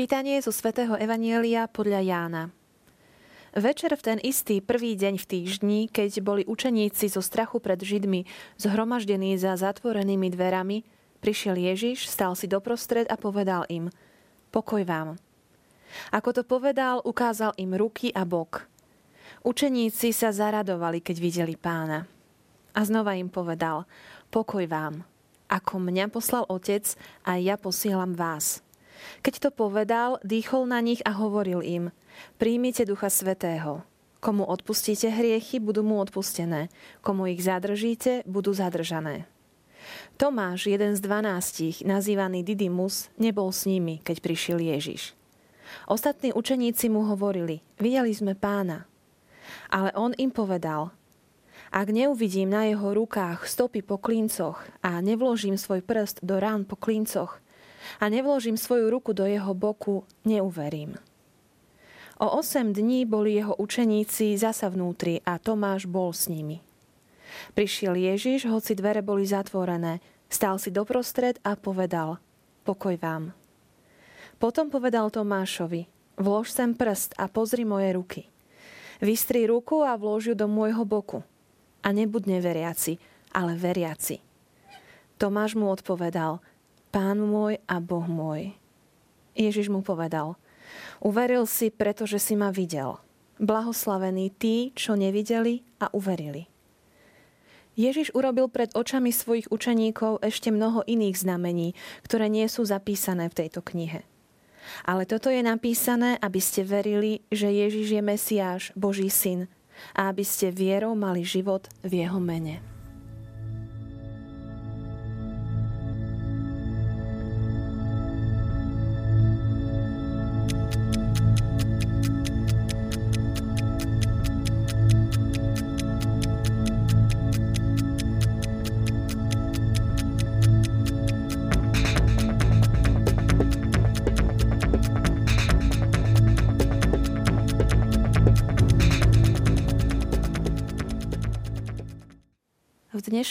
Čítanie zo svätého Evanielia podľa Jána. Večer v ten istý prvý deň v týždni, keď boli učeníci zo strachu pred Židmi zhromaždení za zatvorenými dverami, prišiel Ježiš, stal si doprostred a povedal im Pokoj vám. Ako to povedal, ukázal im ruky a bok. Učeníci sa zaradovali, keď videli pána. A znova im povedal Pokoj vám. Ako mňa poslal Otec, a ja posielam vás. Keď to povedal, dýchol na nich a hovoril im, príjmite Ducha Svetého. Komu odpustíte hriechy, budú mu odpustené. Komu ich zadržíte, budú zadržané. Tomáš, jeden z dvanástich, nazývaný Didymus, nebol s nimi, keď prišiel Ježiš. Ostatní učeníci mu hovorili, videli sme pána. Ale on im povedal, ak neuvidím na jeho rukách stopy po klíncoch a nevložím svoj prst do rán po klíncoch a nevložím svoju ruku do jeho boku, neuverím. O osem dní boli jeho učeníci zasa vnútri a Tomáš bol s nimi. Prišiel Ježiš, hoci dvere boli zatvorené, stál si doprostred a povedal Pokoj vám. Potom povedal Tomášovi Vlož sem prst a pozri moje ruky. Vystri ruku a vlož ju do môjho boku. A nebud neveriaci, ale veriaci. Tomáš mu odpovedal Pán môj a Boh môj. Ježiš mu povedal, uveril si, pretože si ma videl. Blahoslavení tí, čo nevideli a uverili. Ježiš urobil pred očami svojich učeníkov ešte mnoho iných znamení, ktoré nie sú zapísané v tejto knihe. Ale toto je napísané, aby ste verili, že Ježiš je Mesiáš, Boží syn, a aby ste vierou mali život v jeho mene.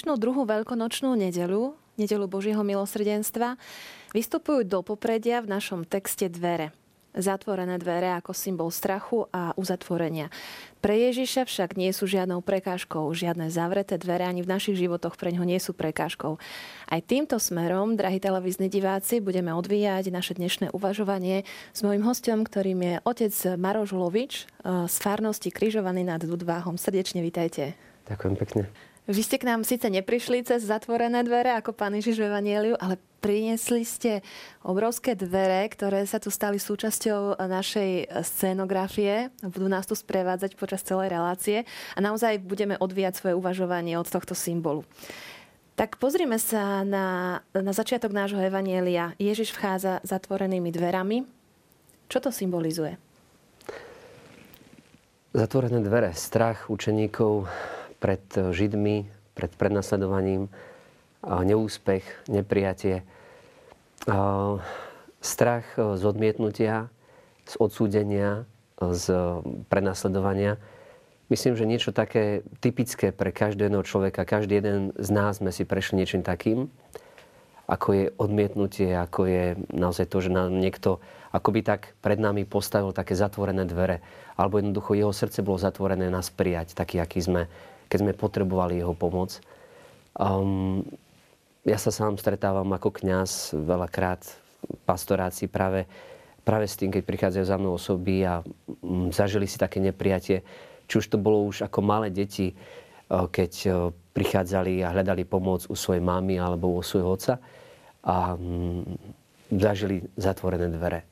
Dnešnú druhú veľkonočnú nedelu, nedelu Božieho milosrdenstva, vystupujú do popredia v našom texte dvere. Zatvorené dvere ako symbol strachu a uzatvorenia. Pre Ježiša však nie sú žiadnou prekážkou, žiadne zavreté dvere ani v našich životoch pre ňo nie sú prekážkou. Aj týmto smerom, drahí televízni diváci, budeme odvíjať naše dnešné uvažovanie s mojim hostom, ktorým je otec Maroš Lovič eh, z farnosti Kryžovaný nad Dudváhom. Srdečne vítajte. Ďakujem pekne. Vy ste k nám síce neprišli cez zatvorené dvere ako pán Ježiš v Evangeliu, ale priniesli ste obrovské dvere, ktoré sa tu stali súčasťou našej scénografie. Budú nás tu sprevádzať počas celej relácie a naozaj budeme odvíjať svoje uvažovanie od tohto symbolu. Tak pozrime sa na, na začiatok nášho Evanielia. Ježiš vchádza zatvorenými dverami. Čo to symbolizuje? Zatvorené dvere, strach učeníkov, pred eh, Židmi, pred prenasledovaním, neúspech, neprijatie, strach eh, z odmietnutia, z odsúdenia, z prenasledovania. Myslím, že niečo také typické pre každého človeka, každý jeden z nás sme si prešli niečím takým, ako je odmietnutie, ako je naozaj to, že nám niekto akoby tak pred nami postavil také zatvorené dvere, alebo jednoducho jeho srdce bolo zatvorené nás prijať, taký, aký sme keď sme potrebovali jeho pomoc. Um, ja sa sám stretávam ako kňaz veľakrát v pastorácii práve, práve s tým, keď prichádzajú za mnou osoby a um, zažili si také nepriatie. Či už to bolo už ako malé deti, uh, keď uh, prichádzali a hľadali pomoc u svojej mamy alebo u svojho otca a um, zažili zatvorené dvere.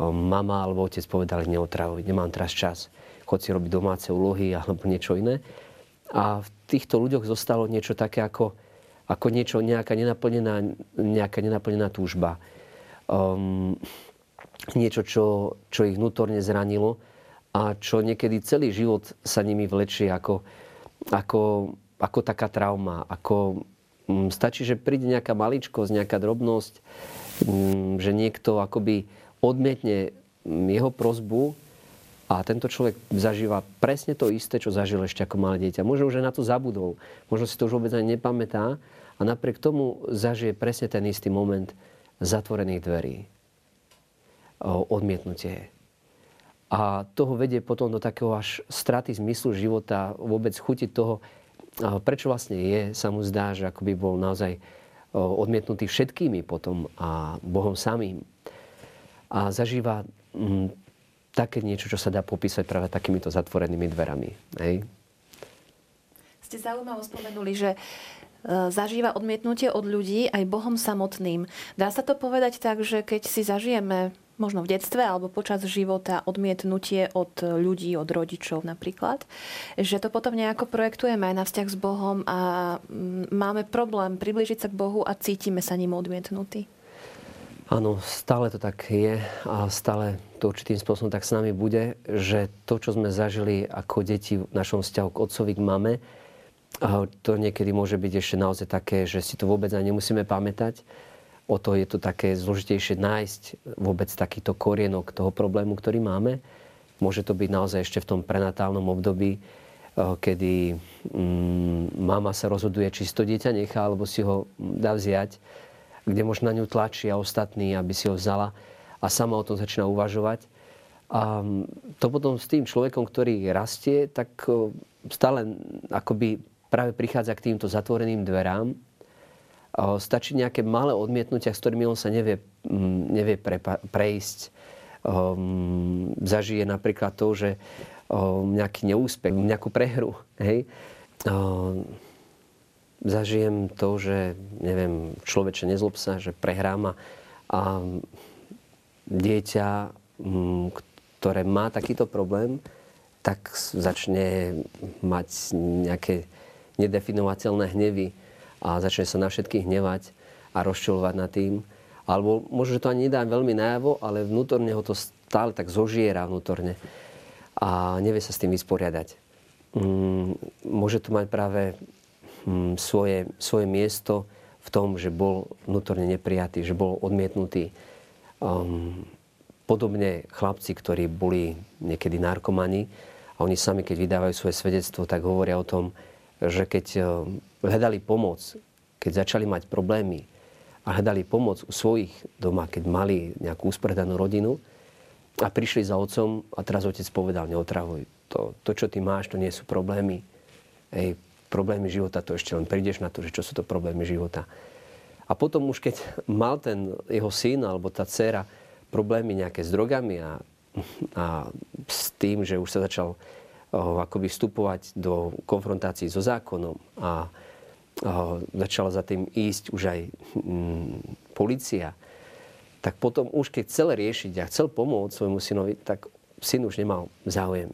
Um, mama alebo otec povedali, neotravuj, nemám teraz čas, chod si robiť domáce úlohy alebo niečo iné. A v týchto ľuďoch zostalo niečo také ako, ako niečo, nejaká nenaplnená, nejaká nenaplnená túžba. Um, niečo, čo, čo ich vnútorne zranilo a čo niekedy celý život sa nimi vlečie ako, ako, ako taká trauma. Ako, um, stačí, že príde nejaká maličkosť, nejaká drobnosť, um, že niekto akoby odmietne jeho prozbu a tento človek zažíva presne to isté, čo zažil ešte ako malé dieťa. Možno už na to zabudol, možno si to už vôbec ani nepamätá a napriek tomu zažije presne ten istý moment zatvorených dverí. odmietnutie. A toho vedie potom do takého až straty zmyslu života, vôbec chuti toho, prečo vlastne je, sa mu zdá, že akoby bol naozaj odmietnutý všetkými potom a Bohom samým. A zažíva m, také niečo, čo sa dá popísať práve takýmito zatvorenými dverami. Hej? Ste zaujímavo spomenuli, že E, zažíva odmietnutie od ľudí aj Bohom samotným. Dá sa to povedať tak, že keď si zažijeme možno v detstve alebo počas života odmietnutie od ľudí, od rodičov napríklad, že to potom nejako projektujeme aj na vzťah s Bohom a máme problém približiť sa k Bohu a cítime sa ním odmietnutí. Áno, stále to tak je a stále to určitým spôsobom tak s nami bude, že to, čo sme zažili ako deti v našom vzťahu k otcovi, k mame, to niekedy môže byť ešte naozaj také, že si to vôbec ani nemusíme pamätať. O to je to také zložitejšie nájsť vôbec takýto korienok toho problému, ktorý máme. Môže to byť naozaj ešte v tom prenatálnom období, eh, kedy mm, mama sa rozhoduje, či si to dieťa nechá, alebo si ho dá vziať, kde možno na ňu tlačí a ostatní, aby si ho vzala a sama o tom začína uvažovať. A to potom s tým človekom, ktorý rastie, tak eh, stále akoby práve prichádza k týmto zatvoreným dverám. Stačí nejaké malé odmietnutia, s ktorými on sa nevie, nevie prejsť. Um, zažije napríklad to, že um, nejaký neúspech, nejakú prehru. Hej? Um, zažijem to, že neviem, človeče nezlob sa, že prehrám a dieťa, um, ktoré má takýto problém, tak začne mať nejaké nedefinovateľné hnevy a začne sa na všetkých hnevať a rozčulovať nad tým. Alebo možno, že to ani nedá veľmi najavo, ale vnútorne ho to stále tak zožiera vnútorne a nevie sa s tým vysporiadať. Mm, môže to mať práve mm, svoje, svoje miesto v tom, že bol vnútorne neprijatý, že bol odmietnutý. Um, podobne chlapci, ktorí boli niekedy narkomani a oni sami, keď vydávajú svoje svedectvo, tak hovoria o tom, že keď eh, hľadali pomoc, keď začali mať problémy a hľadali pomoc u svojich doma, keď mali nejakú usporiadanú rodinu a prišli za otcom a teraz otec povedal, neotravuj. To, to, čo ty máš, to nie sú problémy. Ej, problémy života, to ešte len prídeš na to, že čo sú to problémy života. A potom už keď mal ten jeho syn alebo tá dcera problémy nejaké s drogami a, a s tým, že už sa začal akoby vstupovať do konfrontácií so zákonom a začala za tým ísť už aj mm, policia, tak potom už keď chcel riešiť a chcel pomôcť svojmu synovi, tak syn už nemal záujem.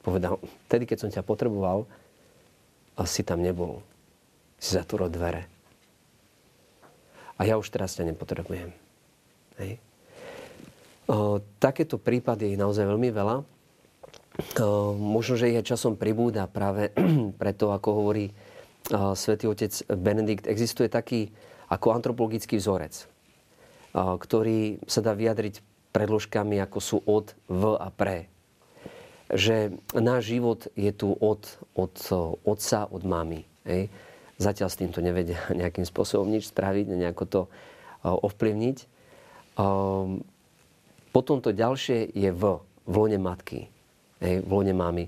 Povedal, tedy keď som ťa potreboval, si tam nebol. Si zatvoril dvere. A ja už teraz ťa nepotrebujem. Hej. O, takéto prípady je naozaj veľmi veľa. Možno, že ich časom pribúda práve preto, ako hovorí svätý otec Benedikt, existuje taký ako antropologický vzorec, ktorý sa dá vyjadriť predložkami, ako sú od, v a pre. Že náš život je tu od, od otca, od mamy. Hej. Zatiaľ s týmto nevedia nejakým spôsobom nič spraviť, nejako to ovplyvniť. Potom to ďalšie je v, v lone matky hej, v lone mamy.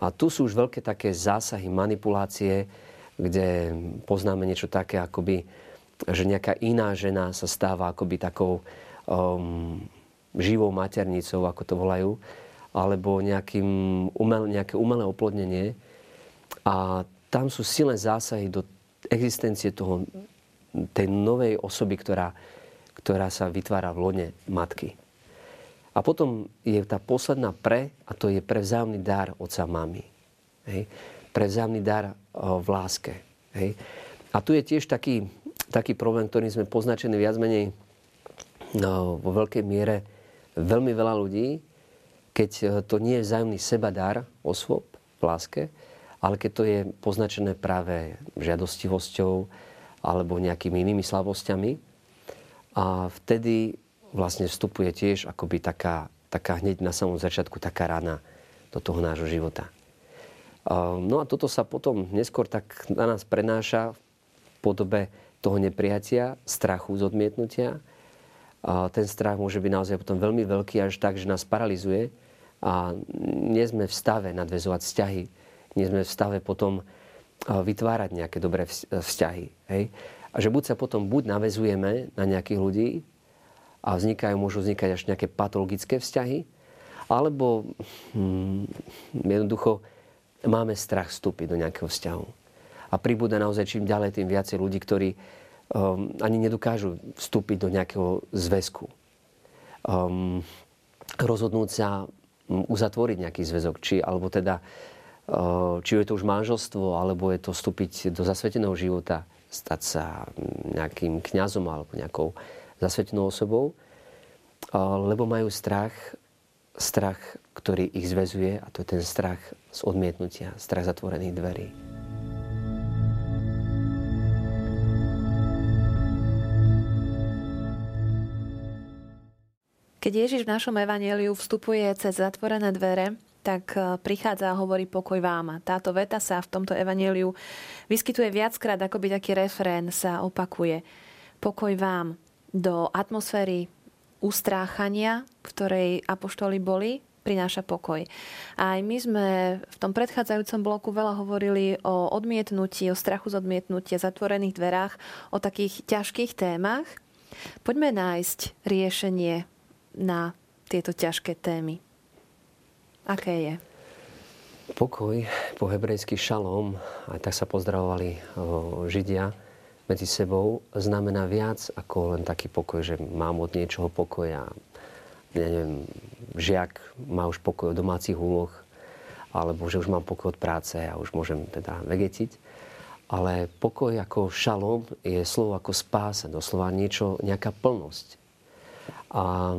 A tu sú už veľké také zásahy, manipulácie, kde poznáme niečo také, akoby, že nejaká iná žena sa stáva akoby takou um, živou maternicou, ako to volajú, alebo nejakým umel, nejaké umelé oplodnenie. A tam sú silné zásahy do existencie toho, tej novej osoby, ktorá, ktorá sa vytvára v lone matky. A potom je tá posledná pre, a to je pre vzájomný dar oca mami. Hej? Pre vzájomný dar o, v láske. Hej? A tu je tiež taký, taký problém, ktorý sme poznačení viac menej no, vo veľkej miere veľmi veľa ľudí, keď e, to nie je vzájomný sebadár osôb v láske, ale keď to je poznačené práve žiadostivosťou alebo nejakými inými slabosťami. A vtedy vlastne vstupuje tiež akoby taká, taká hneď na samom začiatku taká rana do toho nášho života. No a toto sa potom neskôr tak na nás prenáša v podobe toho nepriatia, strachu z odmietnutia ten strach môže byť naozaj potom veľmi veľký až tak, že nás paralizuje a nie sme v stave nadvezovať vzťahy, nie sme v stave potom vytvárať nejaké dobré vzťahy. Hej? A že buď sa potom buď navezujeme na nejakých ľudí a vznikajú, môžu vznikať až nejaké patologické vzťahy, alebo hm, jednoducho máme strach vstúpiť do nejakého vzťahu. A pribúda naozaj čím ďalej, tým viacej ľudí, ktorí um, ani nedokážu vstúpiť do nejakého zväzku. Um, rozhodnúť sa um, uzatvoriť nejaký zväzok, či alebo teda či je to už manželstvo, alebo je to vstúpiť do zasveteného života, stať sa nejakým kňazom alebo nejakou zasvetenou osobou, uh, lebo majú strach, strach, ktorý ich zväzuje a to je ten strach z odmietnutia, strach zatvorených dverí. Keď Ježiš v našom evaneliu vstupuje cez zatvorené dvere, tak e, prichádza a hovorí pokoj vám. Táto veta sa v tomto evaneliu vyskytuje viackrát, ako by taký refrén sa opakuje. Pokoj vám do atmosféry ustráchania, v ktorej apoštoli boli, prináša pokoj. Aj my sme v tom predchádzajúcom bloku veľa hovorili o odmietnutí, o strachu z odmietnutia, zatvorených dverách, o takých ťažkých témach. Poďme nájsť riešenie na tieto ťažké témy? Aké je? Pokoj, po hebrejsky šalom, aj tak sa pozdravovali Židia medzi sebou, znamená viac ako len taký pokoj, že mám od niečoho pokoja. Ja neviem, žiak má už pokoj od domácich úloh, alebo že už mám pokoj od práce a už môžem teda vegetiť. Ale pokoj ako šalom je slovo ako spása, doslova niečo, nejaká plnosť a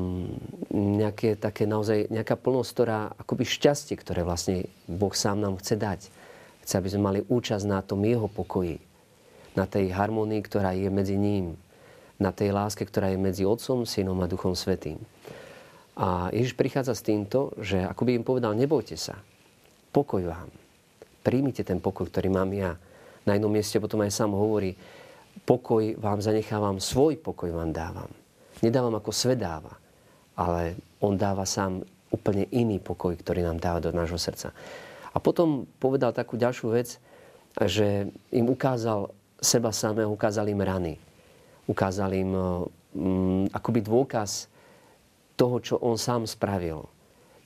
nejaké také naozaj, nejaká plnosť, ktorá akoby šťastie, ktoré vlastne Boh sám nám chce dať. Chce, aby sme mali účasť na tom jeho pokoji, na tej harmonii, ktorá je medzi ním, na tej láske, ktorá je medzi Otcom, Synom a Duchom Svetým. A Ježiš prichádza s týmto, že ako by im povedal, nebojte sa, pokoj vám. Príjmite ten pokoj, ktorý mám ja. Na jednom mieste potom aj sám hovorí, pokoj vám zanechávam, svoj pokoj vám dávam nedávam ako svet dáva, ale on dáva sám úplne iný pokoj, ktorý nám dáva do nášho srdca. A potom povedal takú ďalšiu vec, že im ukázal seba samého, ukázal im rany. Ukázal im um, akoby dôkaz toho, čo on sám spravil.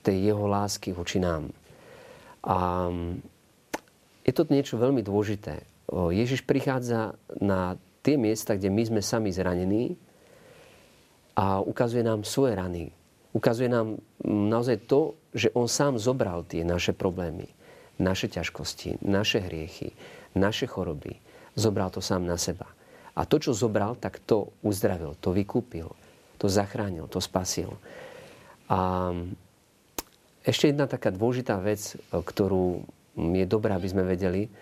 Tej jeho lásky voči nám. A mm, je to niečo veľmi dôležité. Ježiš prichádza na tie miesta, kde my sme sami zranení a ukazuje nám svoje rany. Ukazuje nám mm, naozaj to, že on sám zobral tie naše problémy, naše ťažkosti, naše hriechy, naše choroby. Zobral to sám na seba. A to, čo zobral, tak to uzdravil, to vykúpil, to zachránil, to spasil. A ešte jedna taká dôležitá vec, ktorú je dobré, aby sme vedeli,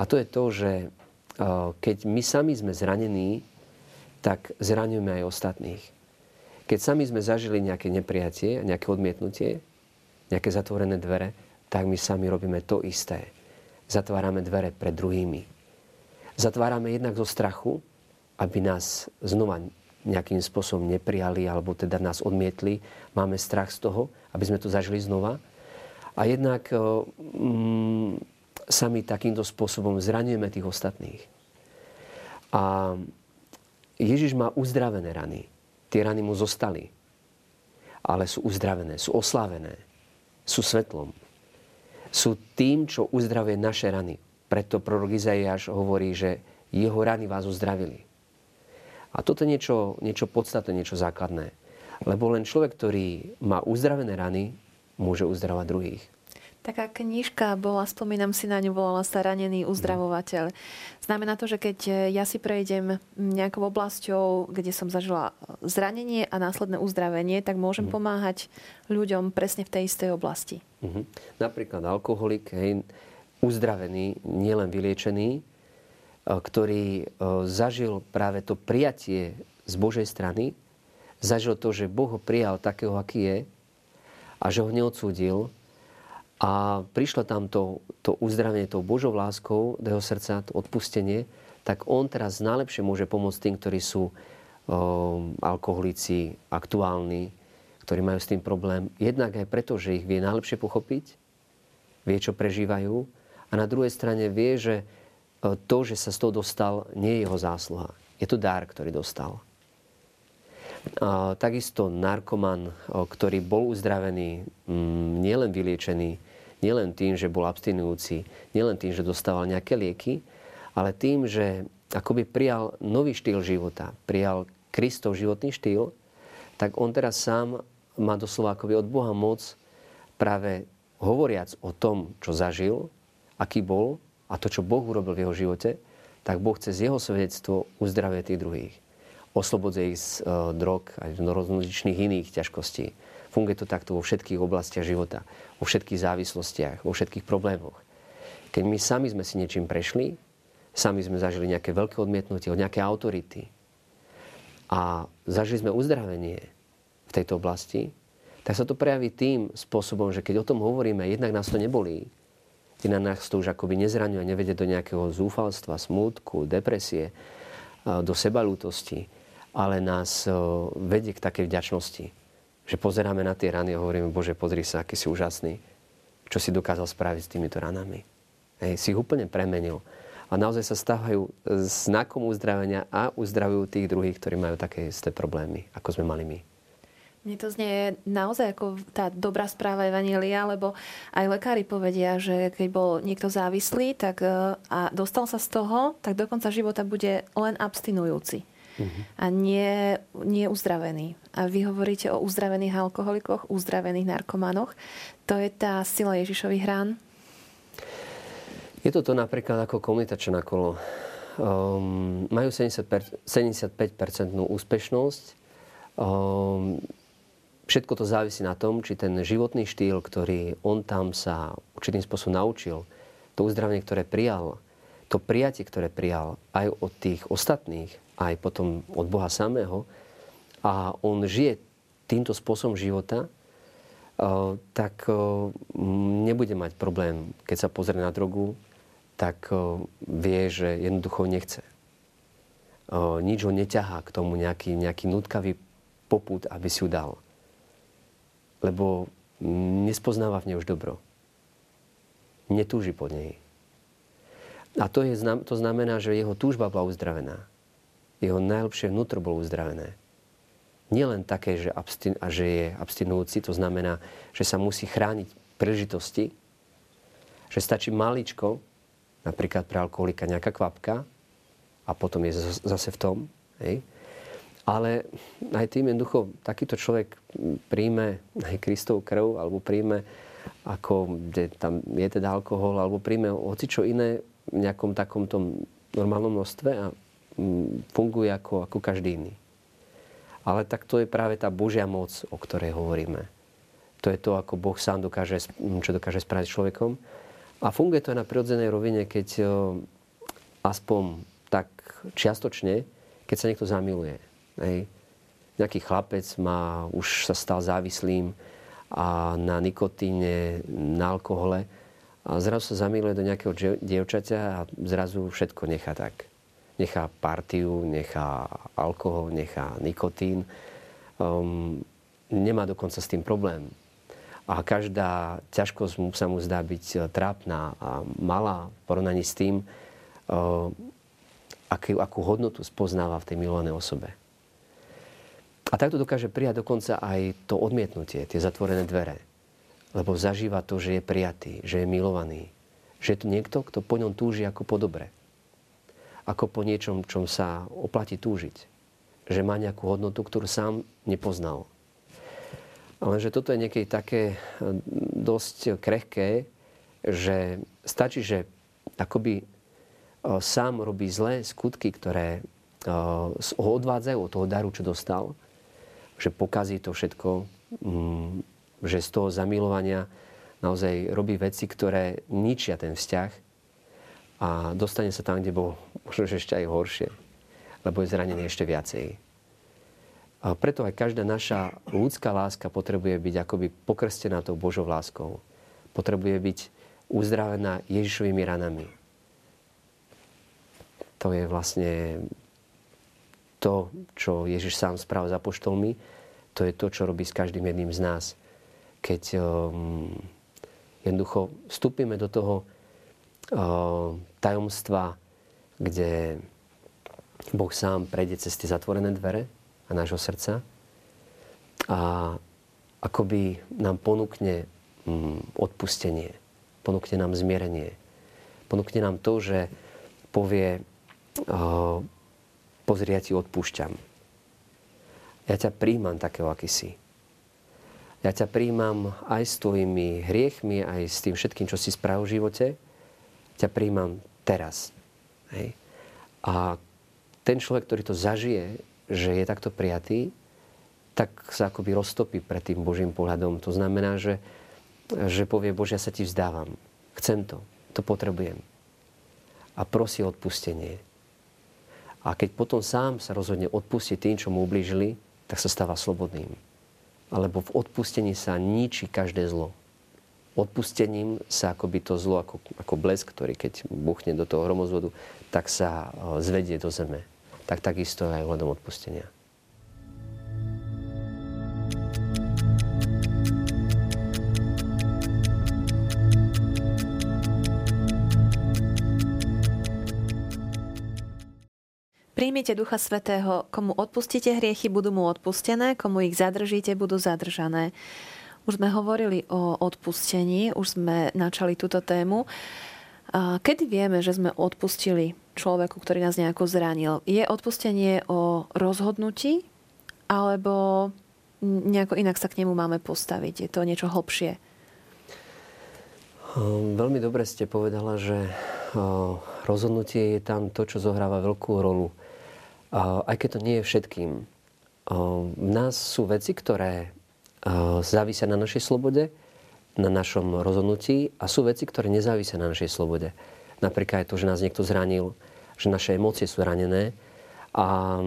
a to je to, že keď my sami sme zranení, tak zraňujeme aj ostatných. Keď sami sme zažili nejaké nepriatie, nejaké odmietnutie, nejaké zatvorené dvere, tak my sami robíme to isté. Zatvárame dvere pred druhými. Zatvárame jednak zo strachu, aby nás znova nejakým spôsobom neprijali alebo teda nás odmietli. Máme strach z toho, aby sme to zažili znova. A jednak mm, sami takýmto spôsobom zraňujeme tých ostatných. A Ježiš má uzdravené rany. Tie rany mu zostali. Ale sú uzdravené, sú oslávené. Sú svetlom. Sú tým, čo uzdravuje naše rany. Preto prorok Izaiáš hovorí, že jeho rany vás uzdravili. A toto je niečo, niečo podstatné, niečo základné. Lebo len človek, ktorý má uzdravené rany, môže uzdravať druhých. Taká knižka bola, spomínam si na ňu, volala sa Ranený uzdravovateľ. Znamená to, že keď ja si prejdem nejakou oblasťou, kde som zažila zranenie a následné uzdravenie, tak môžem mm. pomáhať ľuďom presne v tej istej oblasti. Mm-hmm. Napríklad alkoholik, hej, uzdravený, nielen vyliečený, e, ktorý e, zažil práve to prijatie z Božej strany, zažil to, že Boh ho prijal takého, aký je a že ho neodsúdil, a prišlo tam to, to uzdravenie tou Božou láskou do jeho srdca, to odpustenie, tak on teraz najlepšie môže pomôcť tým, ktorí sú alkoholici aktuálni, ktorí majú s tým problém. Jednak aj preto, že ich vie najlepšie pochopiť, vie, čo prežívajú. A na druhej strane vie, že to, že sa z toho dostal, nie je jeho zásluha. Je to dar, ktorý dostal. A takisto narkoman, ktorý bol uzdravený, mm, nielen vyliečený, nielen tým, že bol abstinujúci, nielen tým, že dostával nejaké lieky, ale tým, že akoby prijal nový štýl života, prijal Kristov životný štýl, tak on teraz sám má doslova akoby od Boha moc práve hovoriac o tom, čo zažil, aký bol a to, čo Boh urobil v jeho živote, tak Boh cez jeho svedectvo uzdravuje tých druhých. Oslobodzuje ich z uh, drog aj z rozličných iných ťažkostí. Funguje to takto vo všetkých oblastiach života, vo všetkých závislostiach, vo všetkých problémoch. Keď my sami sme si niečím prešli, sami sme zažili nejaké veľké odmietnutie od nejaké autority a zažili sme uzdravenie v tejto oblasti, tak sa to prejaví tým spôsobom, že keď o tom hovoríme, jednak nás to nebolí, na nás to už akoby nezraňuje, nevedie do nejakého zúfalstva, smútku, depresie, do sebalútosti, ale nás vedie k takej vďačnosti, že pozeráme na tie rany a hovoríme, Bože, pozri sa, aký si úžasný, čo si dokázal spraviť s týmito ranami. Hej, si ich úplne premenil. A naozaj sa stávajú znakom uzdravenia a uzdravujú tých druhých, ktorí majú také isté problémy, ako sme mali my. Mne to znie naozaj ako tá dobrá správa Evanília, lebo aj lekári povedia, že keď bol niekto závislý tak, e, a dostal sa z toho, tak do konca života bude len abstinujúci uh-huh. a nie, nie uzdravený. A vy hovoríte o uzdravených alkoholikoch, uzdravených narkomanoch. To je tá sila Ježišových rán? Je to to napríklad ako komunita Čenakolo. Um, majú 75% úspešnosť. Um, Všetko to závisí na tom, či ten životný štýl, ktorý on tam sa určitým spôsobom naučil, to uzdravenie, ktoré prijal, to prijatie, ktoré prijal aj od tých ostatných, aj potom od Boha samého, a on žije týmto spôsobom života, eh, tak eh, nebude mať problém, keď sa pozrie na drogu, tak eh, vie, že jednoducho nechce. Nič ho neťahá k tomu nejaký, nejaký nutkavý poput, aby si ju dal lebo nespoznáva v nej už dobro. Netúži po nej. A to, je, to znamená, že jeho túžba bola uzdravená. Jeho najlepšie vnútro bolo uzdravené. Nielen také, že, abstin, a že je abstinujúci, to znamená, že sa musí chrániť príležitosti, že stačí maličko, napríklad pre alkoholika nejaká kvapka a potom je zase v tom. Hej? Ale aj tým jednoducho takýto človek príjme aj Kristov krv, alebo príjme, ako kde tam je teda alkohol, alebo príjme hoci čo iné v nejakom takomto normálnom množstve a funguje ako, ako každý iný. Ale tak to je práve tá Božia moc, o ktorej hovoríme. To je to, ako Boh sám dokáže, čo dokáže spraviť človekom. A funguje to aj na prirodzenej rovine, keď aspoň tak čiastočne, keď sa niekto zamiluje Hej. Nejaký chlapec má, už sa stal závislým a na nikotíne, na alkohole a zrazu sa zamiluje do nejakého dievčaťa a zrazu všetko nechá tak. Nechá partiu, nechá alkohol, nechá nikotín. Um, nemá dokonca s tým problém. A každá ťažkosť mu sa mu zdá byť e, trápna a malá v porovnaní s tým, uh, akú, akú hodnotu spoznáva v tej milovanej osobe. A takto dokáže prijať dokonca aj to odmietnutie, tie zatvorené dvere. Lebo zažíva to, že je prijatý, že je milovaný. Že je to niekto, kto po ňom túži ako po dobre. Ako po niečom, čom sa oplatí túžiť. Že má nejakú hodnotu, ktorú sám nepoznal. Ale že toto je niekedy také e, dosť krehké, že stačí, že akoby e, sám robí zlé skutky, ktoré e, ho odvádzajú od toho daru, čo dostal že pokazí to všetko, mm, že z toho zamilovania naozaj robí veci, ktoré ničia ten vzťah a dostane sa tam, kde bol možno ešte aj horšie, lebo je zranený ešte viacej. A preto aj každá naša ľudská láska potrebuje byť akoby pokrstená tou Božou láskou. Potrebuje byť uzdravená Ježišovými ranami. To je vlastne to, čo Ježiš sám spravil za poštolmi, to je to, čo robí s každým jedným z nás. Keď um, jednoducho vstúpime do toho tajomstva, kde Boh sám prejde cez tie zatvorené dvere a nášho srdca a akoby nám ponúkne um, odpustenie, ponúkne nám zmierenie, ponúkne nám to, že povie, pozri, ja ti odpúšťam. Ja ťa príjmam takého, aký si. Ja ťa príjmam aj s tvojimi hriechmi, aj s tým všetkým, čo si spravil v živote. Ťa príjmam teraz. Hej. A ten človek, ktorý to zažije, že je takto prijatý, tak sa akoby roztopí pred tým Božím pohľadom. To znamená, že, že povie, Bože, ja sa ti vzdávam. Chcem to. To potrebujem. A prosí odpustenie. A keď potom sám sa rozhodne odpustiť tým, čo mu ublížili, tak sa stáva slobodným. Alebo v odpustení sa ničí každé zlo. Odpustením sa akoby to zlo, ako, ako blesk, ktorý keď buchne do toho hromozvodu, tak sa e, zvedie do zeme. Tak takisto aj hľadom odpustenia. Príjmite Ducha Svetého, komu odpustíte hriechy, budú mu odpustené, komu ich zadržíte, budú zadržané. Už sme hovorili o odpustení, už sme načali túto tému. Kedy vieme, že sme odpustili človeku, ktorý nás nejako zranil? Je odpustenie o rozhodnutí, alebo nejako inak sa k nemu máme postaviť? Je to niečo hlbšie? Hm, veľmi dobre ste povedala, že rozhodnutie je tam to, čo zohráva veľkú rolu aj keď to nie je všetkým. V nás sú veci, ktoré závisia na našej slobode, na našom rozhodnutí a sú veci, ktoré nezávisia na našej slobode. Napríklad to, že nás niekto zranil, že naše emócie sú ranené a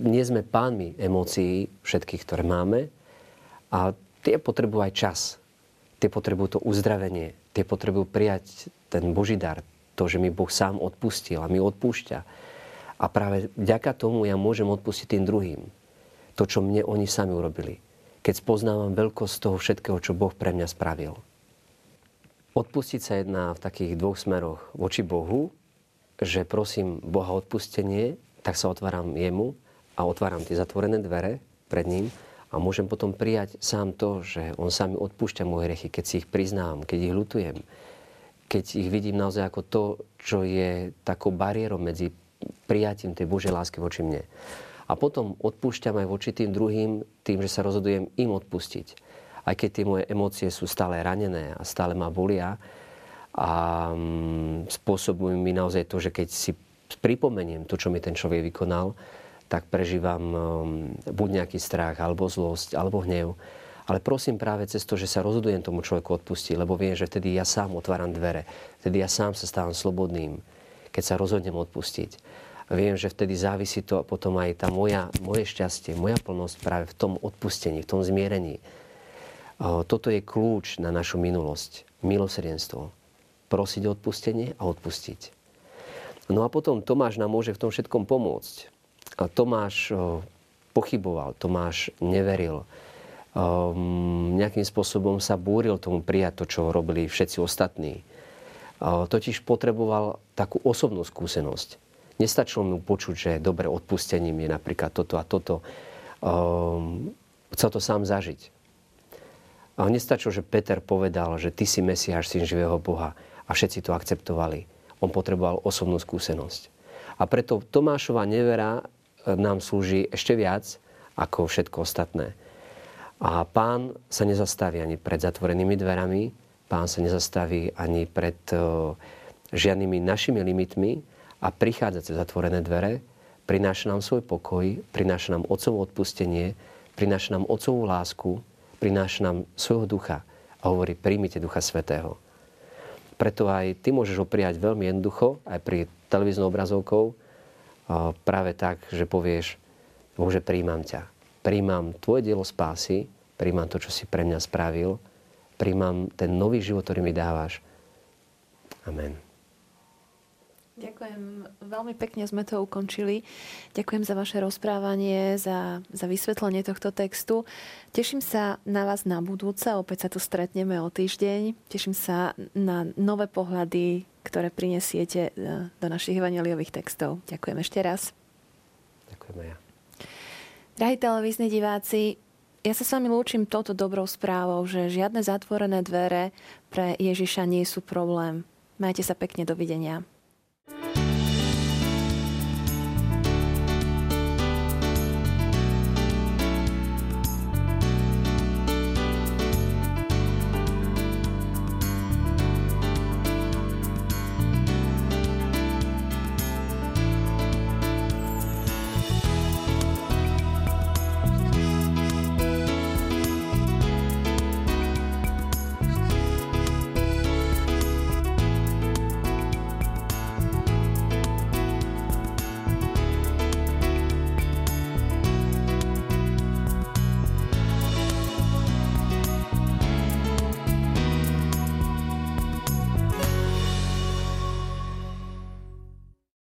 nie sme pánmi emócií všetkých, ktoré máme a tie potrebujú aj čas. Tie potrebujú to uzdravenie. Tie potrebujú prijať ten Boží dar. To, že mi Boh sám odpustil a mi odpúšťa a práve vďaka tomu ja môžem odpustiť tým druhým. To, čo mne oni sami urobili. Keď spoznávam veľkosť toho všetkého, čo Boh pre mňa spravil. Odpustiť sa jedná v takých dvoch smeroch. Voči Bohu, že prosím Boha odpustenie, tak sa otváram jemu a otváram tie zatvorené dvere pred ním a môžem potom prijať sám to, že on sami odpúšťa moje hriechy, keď si ich priznám, keď ich ľutujem, keď ich vidím naozaj ako to, čo je takou bariérou medzi prijatím tej Božej lásky voči mne. A potom odpúšťam aj voči tým druhým tým, že sa rozhodujem im odpustiť. Aj keď tie moje emócie sú stále ranené a stále ma bolia a mm, spôsobujú mi naozaj to, že keď si pripomeniem to, čo mi ten človek vykonal, tak prežívam mm, buď nejaký strach, alebo zlosť, alebo hnev. Ale prosím práve cez to, že sa rozhodujem tomu človeku odpustiť, lebo viem, že vtedy ja sám otváram dvere. Vtedy ja sám sa stávam slobodným keď sa rozhodnem odpustiť. Viem, že vtedy závisí to potom aj tá moja, moje šťastie, moja plnosť práve v tom odpustení, v tom zmierení. Toto je kľúč na našu minulosť. Milosrdenstvo. Prosiť o odpustenie a odpustiť. No a potom Tomáš nám môže v tom všetkom pomôcť. Tomáš pochyboval, Tomáš neveril. Um, nejakým spôsobom sa búril tomu prijať to, čo robili všetci ostatní totiž potreboval takú osobnú skúsenosť. Nestačilo mu počuť, že dobre odpustením je napríklad toto a toto. Um, chcel to sám zažiť. A nestačilo, že Peter povedal, že ty si Mesiáš, syn živého Boha a všetci to akceptovali. On potreboval osobnú skúsenosť. A preto Tomášova nevera e, nám slúži ešte viac ako všetko ostatné. A pán sa nezastaví ani pred zatvorenými dverami, Pán sa nezastaví ani pred eh, žiadnymi našimi limitmi a prichádza cez zatvorené dvere, prináša nám svoj pokoj, prináša nám Otcovo odpustenie, prináša nám Otcovú lásku, prináša nám svojho ducha a hovorí, príjmite Ducha Svetého. Preto aj ty môžeš ho prijať veľmi jednoducho, aj pri televíznou obrazovkou, práve tak, že povieš, Bože, príjmam ťa. Príjmam tvoje dielo spásy, príjmam to, čo si pre mňa spravil príjmam ten nový život, ktorý mi dávaš. Amen. Ďakujem. Veľmi pekne sme to ukončili. Ďakujem za vaše rozprávanie, za, za vysvetlenie tohto textu. Teším sa na vás na budúce. Opäť sa tu stretneme o týždeň. Teším sa na nové pohľady, ktoré prinesiete e, do našich evangeliových textov. Ďakujem ešte raz. Ďakujem ja. Drahí televízni diváci, ja sa s vami lúčim touto dobrou správou, že žiadne zatvorené dvere pre Ježiša nie sú problém. Majte sa pekne, dovidenia.